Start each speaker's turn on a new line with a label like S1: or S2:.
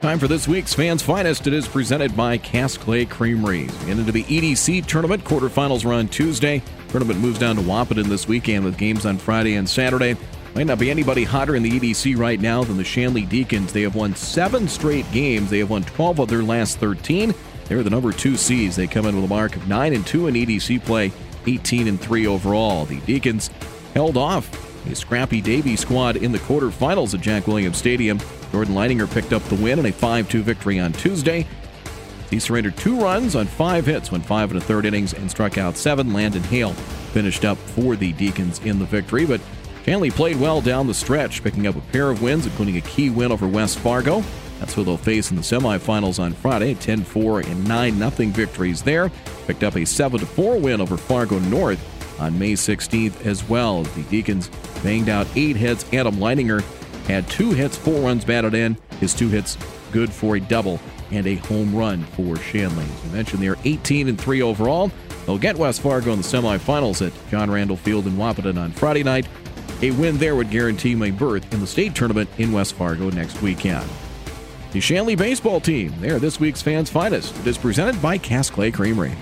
S1: Time for this week's Fans Finest. It is presented by Cass Clay. We get into the EDC tournament. Quarterfinals run Tuesday. Tournament moves down to Wahpeton this weekend with games on Friday and Saturday. Might not be anybody hotter in the EDC right now than the Shanley Deacons. They have won seven straight games. They have won 12 of their last 13. They're the number two seeds. They come in with a mark of 9 and 2 in EDC play, 18 and 3 overall. The Deacons held off a scrappy Davies squad in the quarterfinals at Jack Williams Stadium. Jordan Leininger picked up the win in a 5 2 victory on Tuesday. He surrendered two runs on five hits, went five and a third innings, and struck out seven. Landon Hale finished up for the Deacons in the victory, but Shanley played well down the stretch, picking up a pair of wins, including a key win over West Fargo. That's who they'll face in the semifinals on Friday. 10 4 and 9 0 victories there. Picked up a 7 4 win over Fargo North on May 16th as well. The Deacons banged out eight hits. Adam Leininger had two hits, four runs batted in. His two hits good for a double and a home run for Shanley. As we mentioned, they're 18 and 3 overall. They'll get West Fargo in the semifinals at John Randall Field in Wahpeton on Friday night. A win there would guarantee my berth in the state tournament in West Fargo next weekend. The Shanley baseball team, they are this week's fans' finest. It is presented by Cass Clay Creamery.